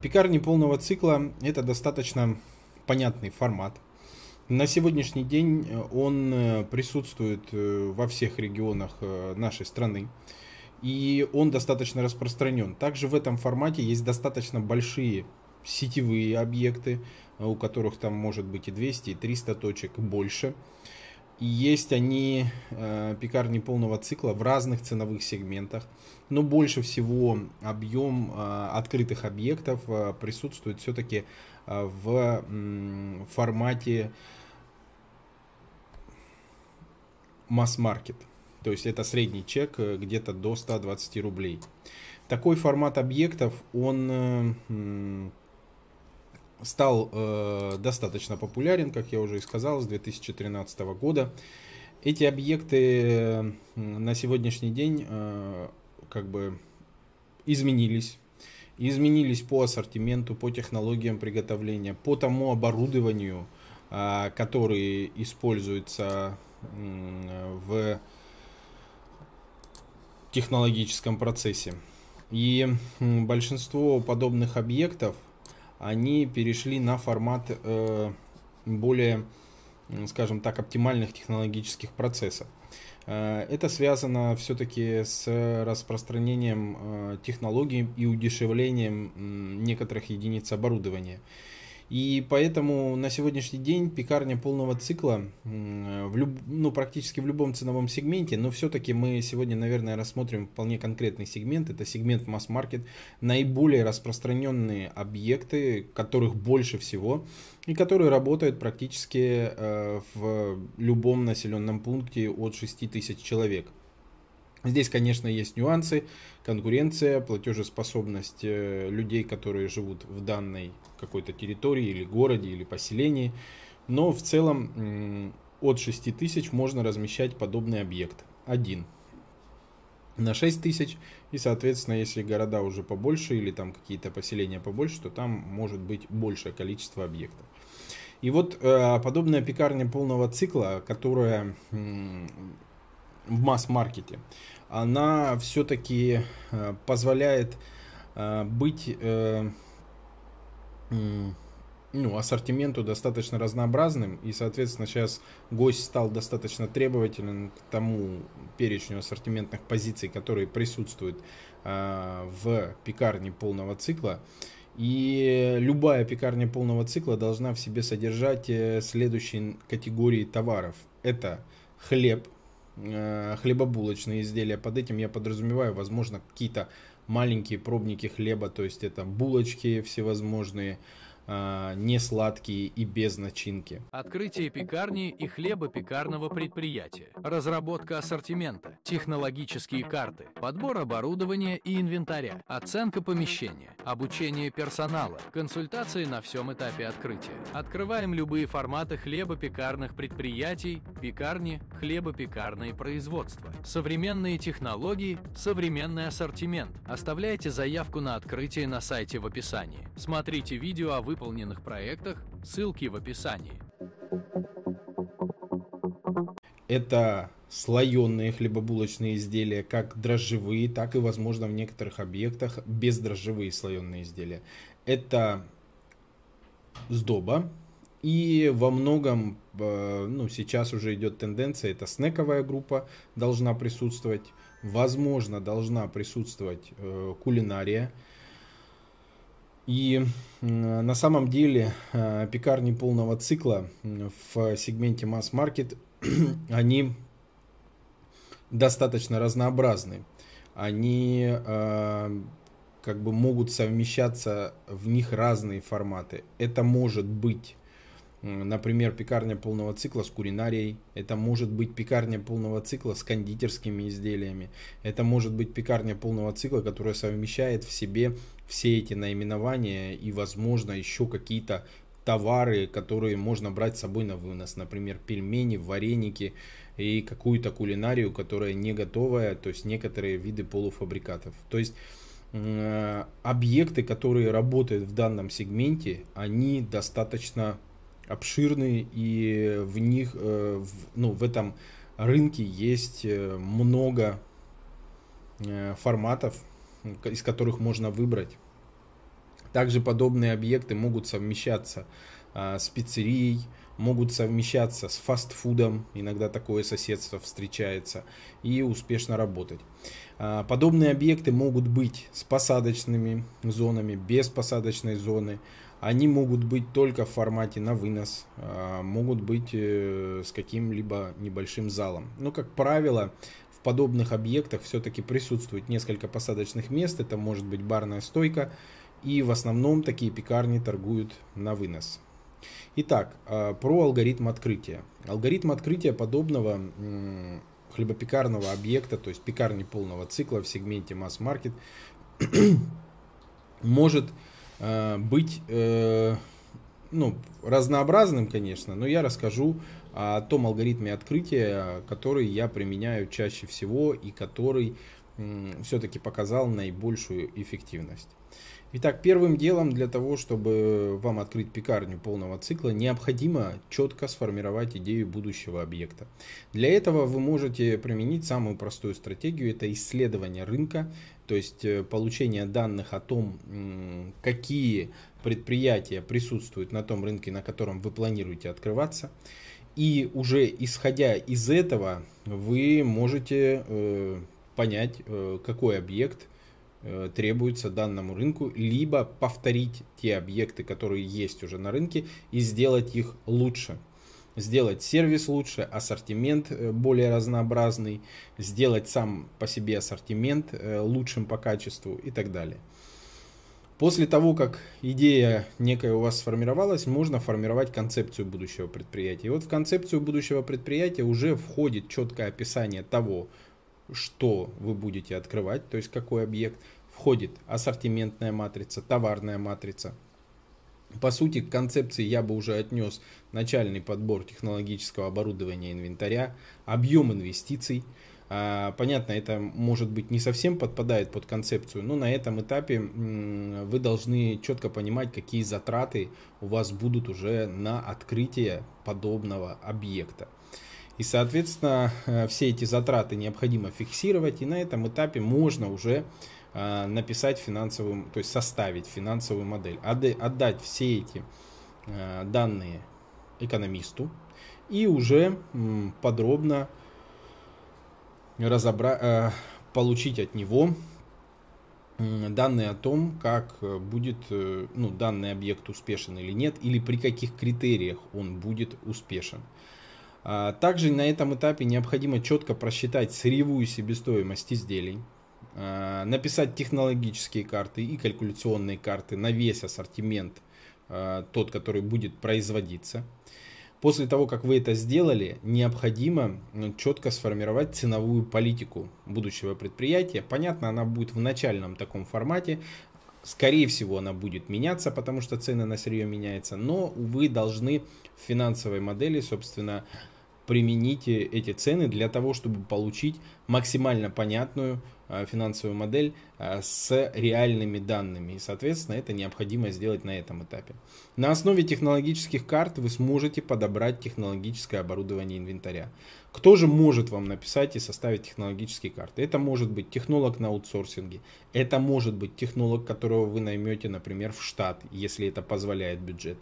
Пекарни полного цикла – это достаточно понятный формат. На сегодняшний день он присутствует во всех регионах нашей страны и он достаточно распространен. Также в этом формате есть достаточно большие сетевые объекты, у которых там может быть и 200, и 300 точек, больше. И есть они, э, пекарни полного цикла, в разных ценовых сегментах. Но больше всего объем э, открытых объектов э, присутствует все-таки э, в э, формате масс-маркет. То есть это средний чек э, где-то до 120 рублей. Такой формат объектов, он э, стал э, достаточно популярен, как я уже и сказал, с 2013 года. Эти объекты на сегодняшний день как бы изменились. Изменились по ассортименту, по технологиям приготовления, по тому оборудованию, которое используется в технологическом процессе. И большинство подобных объектов, они перешли на формат э, более, скажем так, оптимальных технологических процессов. Э, это связано все-таки с распространением э, технологий и удешевлением некоторых единиц оборудования. И поэтому на сегодняшний день пекарня полного цикла в люб, ну, практически в любом ценовом сегменте, но все-таки мы сегодня, наверное, рассмотрим вполне конкретный сегмент. Это сегмент масс-маркет, наиболее распространенные объекты, которых больше всего, и которые работают практически э, в любом населенном пункте от 6 тысяч человек. Здесь, конечно, есть нюансы, конкуренция, платежеспособность э, людей, которые живут в данной какой-то территории или городе или поселении. Но в целом от 6 тысяч можно размещать подобный объект. Один на 6 тысяч. И, соответственно, если города уже побольше или там какие-то поселения побольше, то там может быть большее количество объектов. И вот э, подобная пекарня полного цикла, которая в масс-маркете, она все-таки э, позволяет э, быть э, ну, ассортименту достаточно разнообразным, и, соответственно, сейчас гость стал достаточно требователен к тому перечню ассортиментных позиций, которые присутствуют в пекарне полного цикла. И любая пекарня полного цикла должна в себе содержать следующие категории товаров. Это хлеб, Э, хлебобулочные изделия. Под этим я подразумеваю, возможно, какие-то маленькие пробники хлеба, то есть это булочки всевозможные, а, не сладкие и без начинки. Открытие пекарни и хлебопекарного предприятия, разработка ассортимента, технологические карты, подбор оборудования и инвентаря, оценка помещения, обучение персонала, консультации на всем этапе открытия. Открываем любые форматы хлебопекарных предприятий, пекарни, хлебопекарные производства. Современные технологии, современный ассортимент. Оставляйте заявку на открытие на сайте в описании. Смотрите видео о выпуске выполненных проектах, ссылки в описании. Это слоеные хлебобулочные изделия, как дрожжевые, так и, возможно, в некоторых объектах бездрожжевые слоеные изделия. Это сдоба, и во многом, э, ну, сейчас уже идет тенденция, это снековая группа должна присутствовать, возможно, должна присутствовать э, кулинария, и на самом деле э, пекарни полного цикла в сегменте масс-маркет, они достаточно разнообразны. Они э, как бы могут совмещаться в них разные форматы. Это может быть Например, пекарня полного цикла с кулинарией. Это может быть пекарня полного цикла с кондитерскими изделиями. Это может быть пекарня полного цикла, которая совмещает в себе все эти наименования и, возможно, еще какие-то товары, которые можно брать с собой на вынос. Например, пельмени, вареники и какую-то кулинарию, которая не готовая, то есть некоторые виды полуфабрикатов. То есть объекты, которые работают в данном сегменте, они достаточно обширные, и в них, э, ну, в этом рынке есть э, много э, форматов, из которых можно выбрать. Также подобные объекты могут совмещаться а, с пиццерией, могут совмещаться с фастфудом, иногда такое соседство встречается, и успешно работать. А, подобные объекты могут быть с посадочными зонами, без посадочной зоны. Они могут быть только в формате на вынос, а, могут быть э, с каким-либо небольшим залом. Но, как правило, в подобных объектах все-таки присутствует несколько посадочных мест. Это может быть барная стойка, и в основном такие пекарни торгуют на вынос. Итак, а, про алгоритм открытия. Алгоритм открытия подобного хлебопекарного объекта, то есть пекарни полного цикла в сегменте масс-маркет, может быть э, ну, разнообразным, конечно, но я расскажу о том алгоритме открытия, который я применяю чаще всего и который все-таки показал наибольшую эффективность. Итак, первым делом для того, чтобы вам открыть пекарню полного цикла, необходимо четко сформировать идею будущего объекта. Для этого вы можете применить самую простую стратегию, это исследование рынка, то есть э, получение данных о том, какие предприятия присутствуют на том рынке, на котором вы планируете открываться. И уже исходя из этого, вы можете э, понять, э, какой объект требуется данному рынку, либо повторить те объекты, которые есть уже на рынке, и сделать их лучше. Сделать сервис лучше, ассортимент э, более разнообразный, сделать сам по себе ассортимент э, лучшим по качеству и так далее. После того, как идея некая у вас сформировалась, можно формировать концепцию будущего предприятия. И вот в концепцию будущего предприятия уже входит четкое описание того, что вы будете открывать, то есть какой объект, входит ассортиментная матрица, товарная матрица. По сути, к концепции я бы уже отнес начальный подбор технологического оборудования инвентаря, объем инвестиций. А, понятно, это может быть не совсем подпадает под концепцию, но на этом этапе вы должны четко понимать, какие затраты у вас будут уже на открытие подобного объекта. И, соответственно, э, все эти затраты необходимо фиксировать, и на этом этапе можно уже написать финансовую, то есть составить финансовую модель, отдать все эти э, данные экономисту и уже подробно разобрать, э, получить от него данные о том, как будет ну, данный объект успешен или нет, или при каких критериях он будет успешен. А также на этом этапе необходимо четко просчитать сырьевую себестоимость изделий, Э, написать технологические карты и калькуляционные карты на весь ассортимент, э, тот, который будет производиться. После того, как вы это сделали, необходимо четко сформировать ценовую политику будущего предприятия. Понятно, она будет в начальном таком формате. Скорее всего, она будет меняться, потому что цены на сырье меняются. Но вы должны в финансовой модели, собственно, применить эти цены для того, чтобы получить максимально понятную Э, финансовую модель э, с реальными данными. И, соответственно, это необходимо сделать на этом этапе. На основе технологических карт вы сможете подобрать технологическое оборудование инвентаря. Кто же может вам написать и составить технологические карты? Это может быть технолог на аутсорсинге. Это может быть технолог, которого вы наймете, например, в штат, если это позволяет бюджет.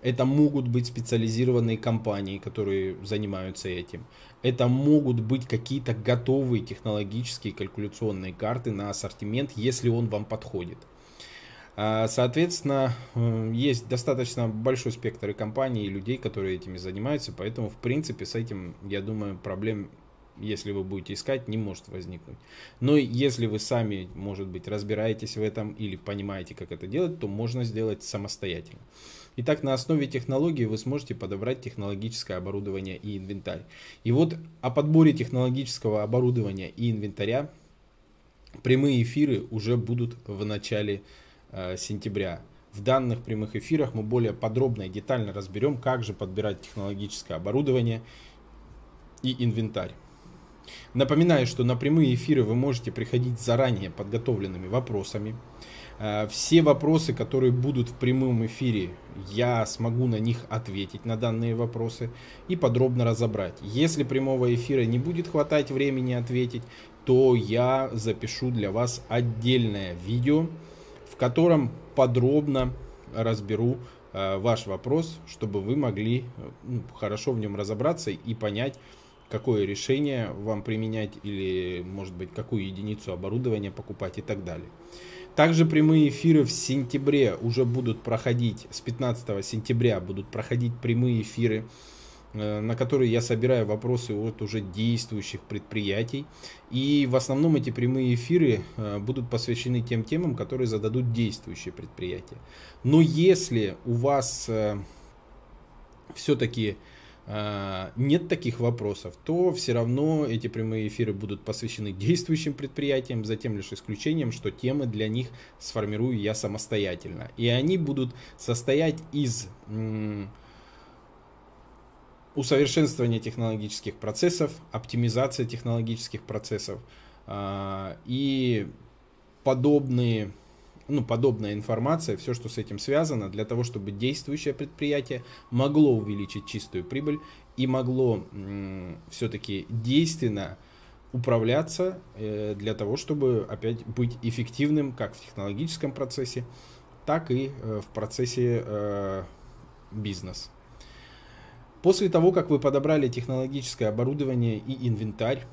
Это могут быть специализированные компании, которые занимаются этим. Это могут быть какие-то готовые технологические калькуляционные карты на ассортимент, если он вам подходит. А, соответственно, э, есть достаточно большой спектр и компаний, и людей, которые этими занимаются, поэтому, в принципе, с этим, я думаю, проблем если вы будете искать, не может возникнуть. Но если вы сами, может быть, разбираетесь в этом или понимаете, как это делать, то можно сделать самостоятельно. Итак, на основе технологии вы сможете подобрать технологическое оборудование и инвентарь. И вот о подборе технологического оборудования и инвентаря прямые эфиры уже будут в начале э, сентября. В данных прямых эфирах мы более подробно и детально разберем, как же подбирать технологическое оборудование и инвентарь. Напоминаю, что на прямые эфиры вы можете приходить заранее подготовленными вопросами. Э, все вопросы, которые будут в прямом эфире, я смогу на них ответить на данные вопросы и подробно разобрать. Если прямого эфира не будет хватать времени ответить, то я запишу для вас отдельное видео, в котором подробно разберу ваш вопрос, чтобы вы могли ну, хорошо в нем разобраться и понять, какое решение вам применять или, может быть, какую единицу оборудования покупать и так далее. Также прямые эфиры в сентябре уже будут проходить, с 15 сентября будут проходить прямые эфиры, э, на которые я собираю вопросы от уже действующих предприятий. И в основном эти прямые эфиры э, будут посвящены тем темам, которые зададут действующие предприятия. Но если у вас э, все-таки нет таких вопросов, то все равно эти прямые эфиры будут посвящены действующим предприятиям, за тем лишь исключением, что темы для них сформирую я самостоятельно. И они будут состоять из усовершенствования технологических процессов, оптимизации технологических процессов а, и подобные ну, подобная информация, все, что с этим связано, для того, чтобы действующее предприятие могло увеличить чистую прибыль и могло все-таки действенно управляться э, для того, чтобы опять быть эффективным как в технологическом процессе, так и э, в процессе э, бизнес. После того, как вы подобрали технологическое оборудование и инвентарь,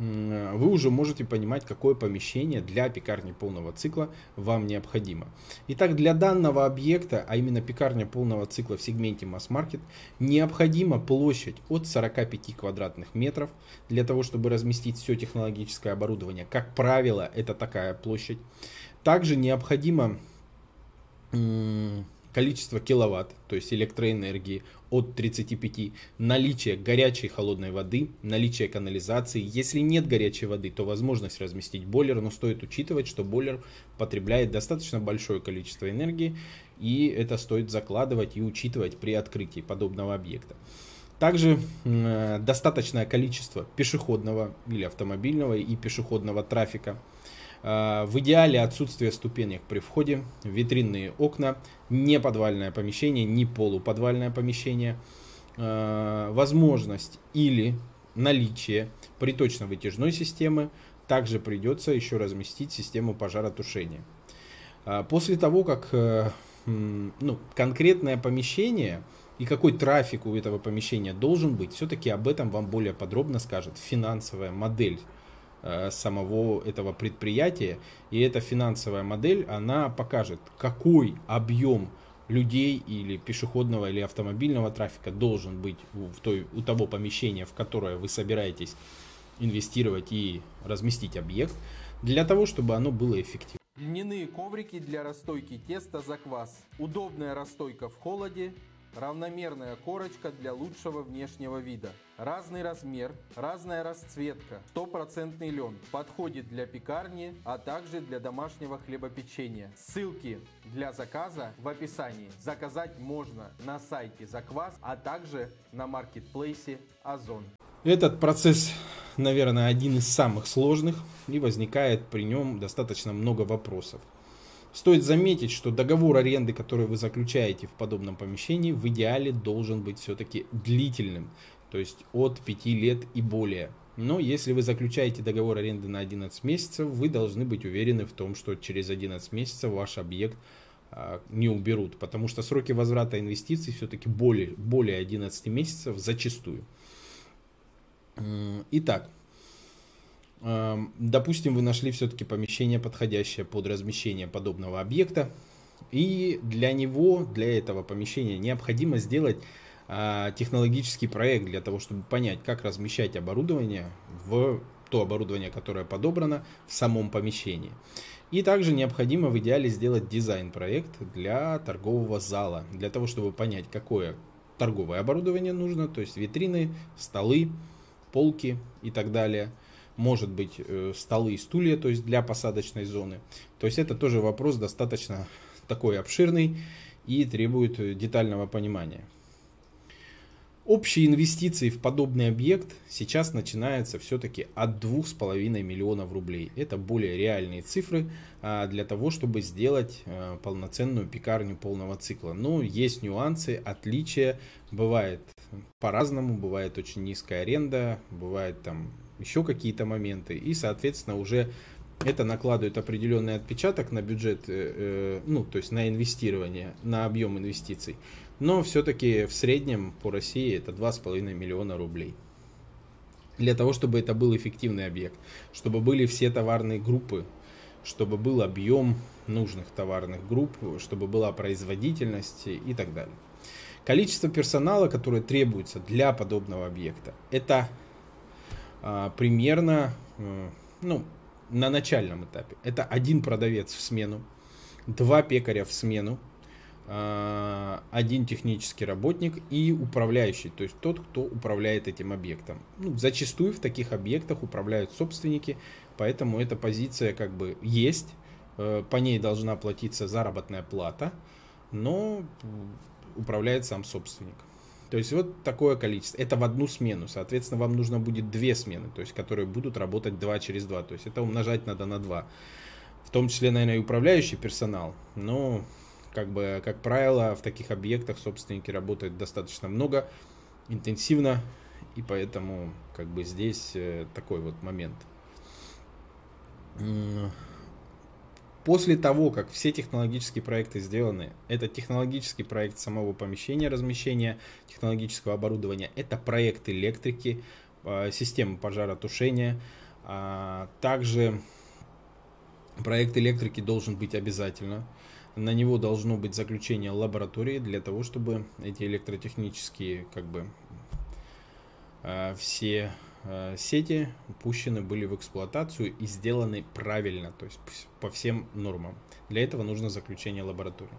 вы уже можете понимать, какое помещение для пекарни полного цикла вам необходимо. Итак, для данного объекта, а именно пекарня полного цикла в сегменте масс-маркет, необходима площадь от 45 квадратных метров для того, чтобы разместить все технологическое оборудование. Как правило, это такая площадь. Также необходимо количество киловатт, то есть электроэнергии от 35, наличие горячей и холодной воды, наличие канализации. Если нет горячей воды, то возможность разместить бойлер, но стоит учитывать, что бойлер потребляет достаточно большое количество энергии, и это стоит закладывать и учитывать при открытии подобного объекта. Также э, достаточное количество пешеходного или автомобильного и пешеходного трафика в идеале отсутствие ступенек при входе, витринные окна, не подвальное помещение, не полуподвальное помещение, а, возможность или наличие приточно-вытяжной системы, также придется еще разместить систему пожаротушения. А, после того, как э, ну, конкретное помещение и какой трафик у этого помещения должен быть, все-таки об этом вам более подробно скажет финансовая модель. Э, самого этого предприятия. И эта финансовая модель, она покажет, какой объем людей или пешеходного или автомобильного трафика должен быть в той, у того помещения, в которое вы собираетесь инвестировать и разместить объект, для того, чтобы оно было эффективно. Льняные коврики для расстойки теста за квас. Удобная расстойка в холоде Равномерная корочка для лучшего внешнего вида. Разный размер, разная расцветка, стопроцентный лен. Подходит для пекарни, а также для домашнего хлебопечения. Ссылки для заказа в описании. Заказать можно на сайте Заквас, а также на маркетплейсе Озон. Этот процесс, наверное, один из самых сложных и возникает при нем достаточно много вопросов. Стоит заметить, что договор аренды, который вы заключаете в подобном помещении, в идеале должен быть все-таки длительным, то есть от 5 лет и более. Но если вы заключаете договор аренды на 11 месяцев, вы должны быть уверены в том, что через 11 месяцев ваш объект а, не уберут, потому что сроки возврата инвестиций все-таки более, более 11 месяцев зачастую. Итак, Допустим, вы нашли все-таки помещение, подходящее под размещение подобного объекта. И для него, для этого помещения необходимо сделать а, технологический проект для того, чтобы понять, как размещать оборудование в то оборудование, которое подобрано в самом помещении. И также необходимо в идеале сделать дизайн-проект для торгового зала, для того, чтобы понять, какое торговое оборудование нужно, то есть витрины, столы, полки и так далее – может быть э, столы и стулья, то есть для посадочной зоны. То есть это тоже вопрос достаточно такой обширный и требует э, детального понимания. Общие инвестиции в подобный объект сейчас начинаются все-таки от 2,5 миллионов рублей. Это более реальные цифры а, для того, чтобы сделать э, полноценную пекарню полного цикла. Но есть нюансы, отличия. Бывает по-разному, бывает очень низкая аренда, бывает там еще какие-то моменты. И, соответственно, уже Это накладывает определенный отпечаток на бюджет, э, ну, то есть на инвестирование, на объем инвестиций. Но все-таки в среднем по России это 2,5 миллиона рублей. Для того, чтобы это был эффективный объект, чтобы были все товарные группы, чтобы был объем нужных товарных групп, чтобы была производительность и так далее. Количество персонала, которое требуется для подобного объекта, это примерно, ну, на начальном этапе. Это один продавец в смену, два пекаря в смену, а, один технический работник и управляющий, то есть тот, кто управляет этим объектом. Ну, зачастую в таких объектах управляют собственники, поэтому эта позиция как бы есть, э, по ней должна платиться заработная плата, но управляет сам собственник. То есть вот такое количество. Это в одну смену. Соответственно, вам нужно будет две смены, то есть которые будут работать два через два. То есть это умножать надо на два. В том числе, наверное, и управляющий персонал. Но, как бы, как правило, в таких объектах собственники работают достаточно много, интенсивно. И поэтому, как бы, здесь э, такой вот момент. После того, как все технологические проекты сделаны, это технологический проект самого помещения размещения технологического оборудования, это проект электрики, а, системы пожаротушения, а, также проект электрики должен быть обязательно. На него должно быть заключение лаборатории для того, чтобы эти электротехнические как бы а, все сети пущены были в эксплуатацию и сделаны правильно, то есть по всем нормам. Для этого нужно заключение лаборатории.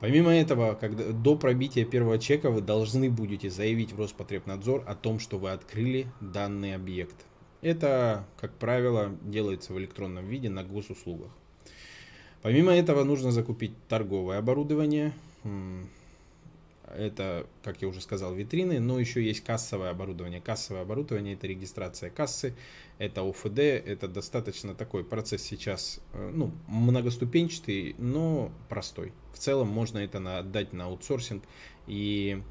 Помимо этого, когда, до пробития первого чека вы должны будете заявить в Роспотребнадзор о том, что вы открыли данный объект. Это, как правило, делается в электронном виде на госуслугах. Помимо этого нужно закупить торговое оборудование, это, как я уже сказал, витрины, но еще есть кассовое оборудование. Кассовое оборудование это регистрация кассы, это ОФД, это достаточно такой процесс сейчас, э, ну, многоступенчатый, но простой. В целом можно это на, отдать на аутсорсинг и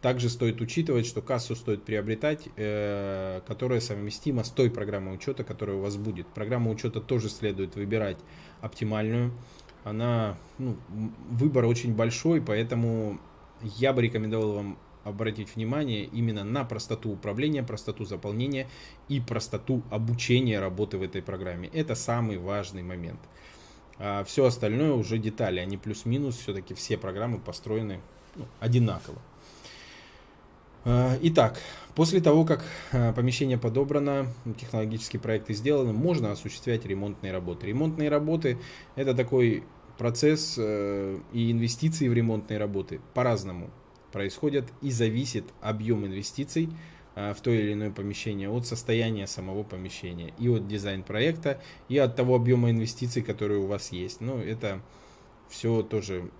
также стоит учитывать, что кассу стоит приобретать, э, которая совместима с той программой учета, которая у вас будет. Программу учета тоже следует выбирать оптимальную. Она, ну, выбор очень большой, поэтому я бы рекомендовал вам обратить внимание именно на простоту управления, простоту заполнения и простоту обучения работы в этой программе. Это самый важный момент. А все остальное уже детали, они плюс-минус, все-таки все программы построены ну, одинаково. А, итак, после того, как а, помещение подобрано, технологические проекты сделаны, можно осуществлять ремонтные работы. Ремонтные работы это такой процесс э, и инвестиции в ремонтные работы по-разному происходят и зависит объем инвестиций э, в то или иное помещение от состояния самого помещения и от дизайн проекта и от того объема инвестиций, которые у вас есть. Ну, это все тоже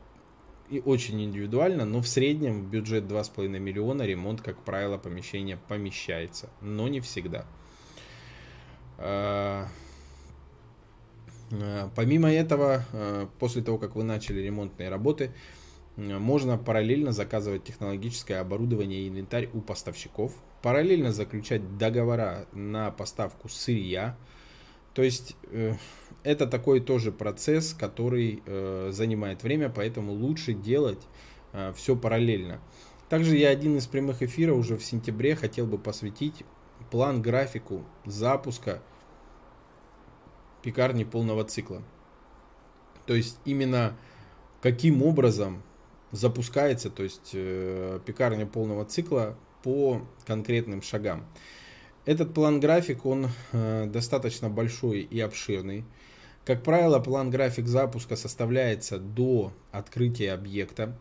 и очень индивидуально, но в среднем в бюджет 2,5 миллиона ремонт, как правило, помещения помещается, но не всегда. Э, помимо этого, э, после того, как вы начали ремонтные работы, э, можно параллельно заказывать технологическое оборудование и инвентарь у поставщиков, параллельно заключать договора на поставку сырья. То есть это такой тоже процесс, который занимает время, поэтому лучше делать все параллельно. Также я один из прямых эфиров уже в сентябре хотел бы посвятить план графику запуска пекарни полного цикла. То есть именно каким образом запускается, то есть э, пекарня полного цикла по конкретным шагам. Этот план-график, он э, достаточно большой и обширный. Как правило, план-график запуска составляется до открытия объекта.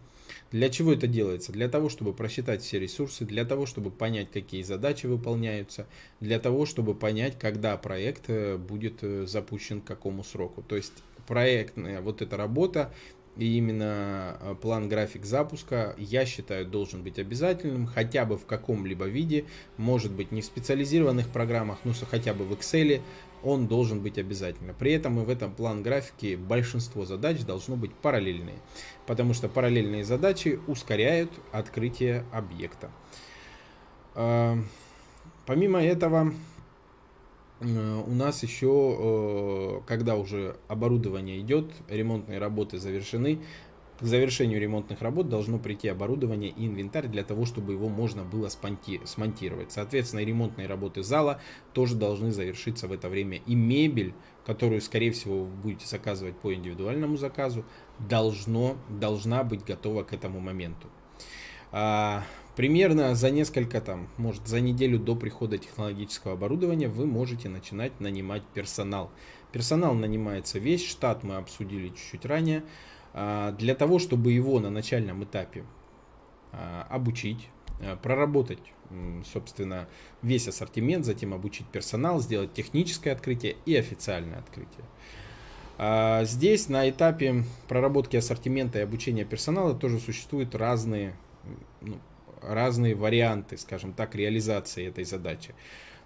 Для чего это делается? Для того, чтобы просчитать все ресурсы, для того, чтобы понять, какие задачи выполняются, для того, чтобы понять, когда проект э, будет э, запущен к какому сроку. То есть проектная вот эта работа и именно э, план график запуска, я считаю, должен быть обязательным, хотя бы в каком-либо виде, может быть не в специализированных программах, но хотя бы в Excel, он должен быть обязательно. При этом и в этом план графике большинство задач должно быть параллельные, потому что параллельные задачи ускоряют открытие объекта. А, помимо этого, Э, у нас еще, э, когда уже оборудование идет, ремонтные работы завершены, к завершению ремонтных работ должно прийти оборудование и инвентарь для того, чтобы его можно было смонтировать. Соответственно, и ремонтные работы зала тоже должны завершиться в это время. И мебель, которую, скорее всего, вы будете заказывать по индивидуальному заказу, должно, должна быть готова к этому моменту. Примерно за несколько, там, может, за неделю до прихода технологического оборудования вы можете начинать нанимать персонал. Персонал нанимается весь, штат мы обсудили чуть-чуть ранее. А, для того, чтобы его на начальном этапе а, обучить, а, проработать, собственно, весь ассортимент, затем обучить персонал, сделать техническое открытие и официальное открытие. Здесь на этапе проработки ассортимента и обучения персонала тоже существуют разные, ну, разные варианты, скажем так, реализации этой задачи.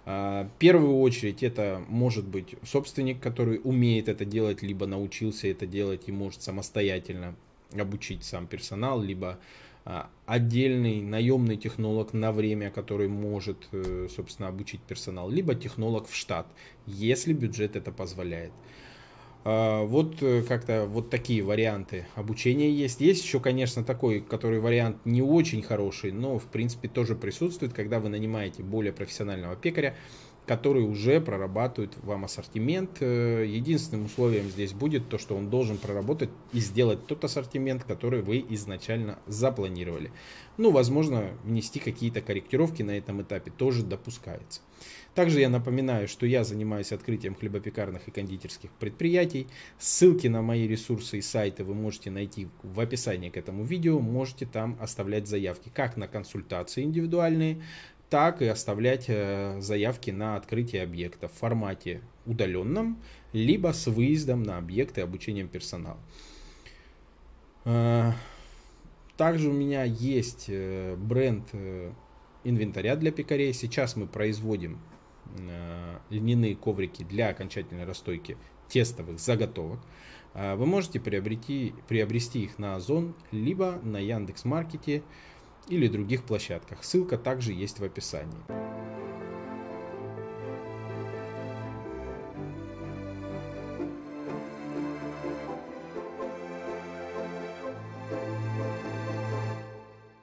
А, в первую очередь это может быть собственник, который умеет это делать, либо научился это делать и может самостоятельно обучить сам персонал, либо а, отдельный наемный технолог на время, который может, э, собственно, обучить персонал, либо технолог в штат, если бюджет это позволяет. А, вот э, как-то вот такие варианты обучения есть. Есть еще, конечно, такой, который вариант не очень хороший, но в принципе тоже присутствует, когда вы нанимаете более профессионального пекаря, который уже прорабатывает вам ассортимент. Э, единственным условием здесь будет то, что он должен проработать и сделать тот ассортимент, который вы изначально запланировали. Ну, возможно, внести какие-то корректировки на этом этапе тоже допускается. Также я напоминаю, что я занимаюсь открытием хлебопекарных и кондитерских предприятий. Ссылки на мои ресурсы и сайты вы можете найти в описании к этому видео. Можете там оставлять заявки как на консультации индивидуальные, так и оставлять э, заявки на открытие объекта в формате удаленном, либо с выездом на объекты обучением персонала. Э, также у меня есть э, бренд инвентаря для пекарей. Сейчас мы производим льняные коврики для окончательной расстойки тестовых заготовок, вы можете приобрести, приобрести их на Озон, либо на Яндекс Маркете или других площадках. Ссылка также есть в описании.